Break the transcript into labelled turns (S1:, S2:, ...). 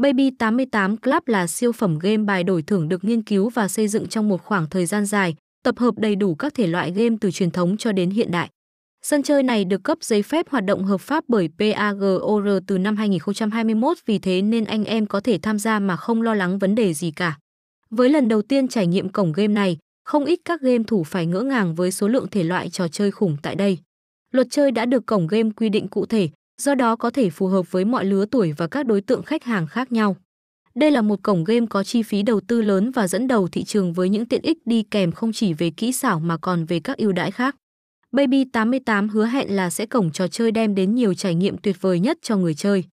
S1: Baby 88 Club là siêu phẩm game bài đổi thưởng được nghiên cứu và xây dựng trong một khoảng thời gian dài, tập hợp đầy đủ các thể loại game từ truyền thống cho đến hiện đại. Sân chơi này được cấp giấy phép hoạt động hợp pháp bởi PAGOR từ năm 2021 vì thế nên anh em có thể tham gia mà không lo lắng vấn đề gì cả. Với lần đầu tiên trải nghiệm cổng game này, không ít các game thủ phải ngỡ ngàng với số lượng thể loại trò chơi khủng tại đây. Luật chơi đã được cổng game quy định cụ thể, do đó có thể phù hợp với mọi lứa tuổi và các đối tượng khách hàng khác nhau. Đây là một cổng game có chi phí đầu tư lớn và dẫn đầu thị trường với những tiện ích đi kèm không chỉ về kỹ xảo mà còn về các ưu đãi khác. Baby 88 hứa hẹn là sẽ cổng trò chơi đem đến nhiều trải nghiệm tuyệt vời nhất cho người chơi.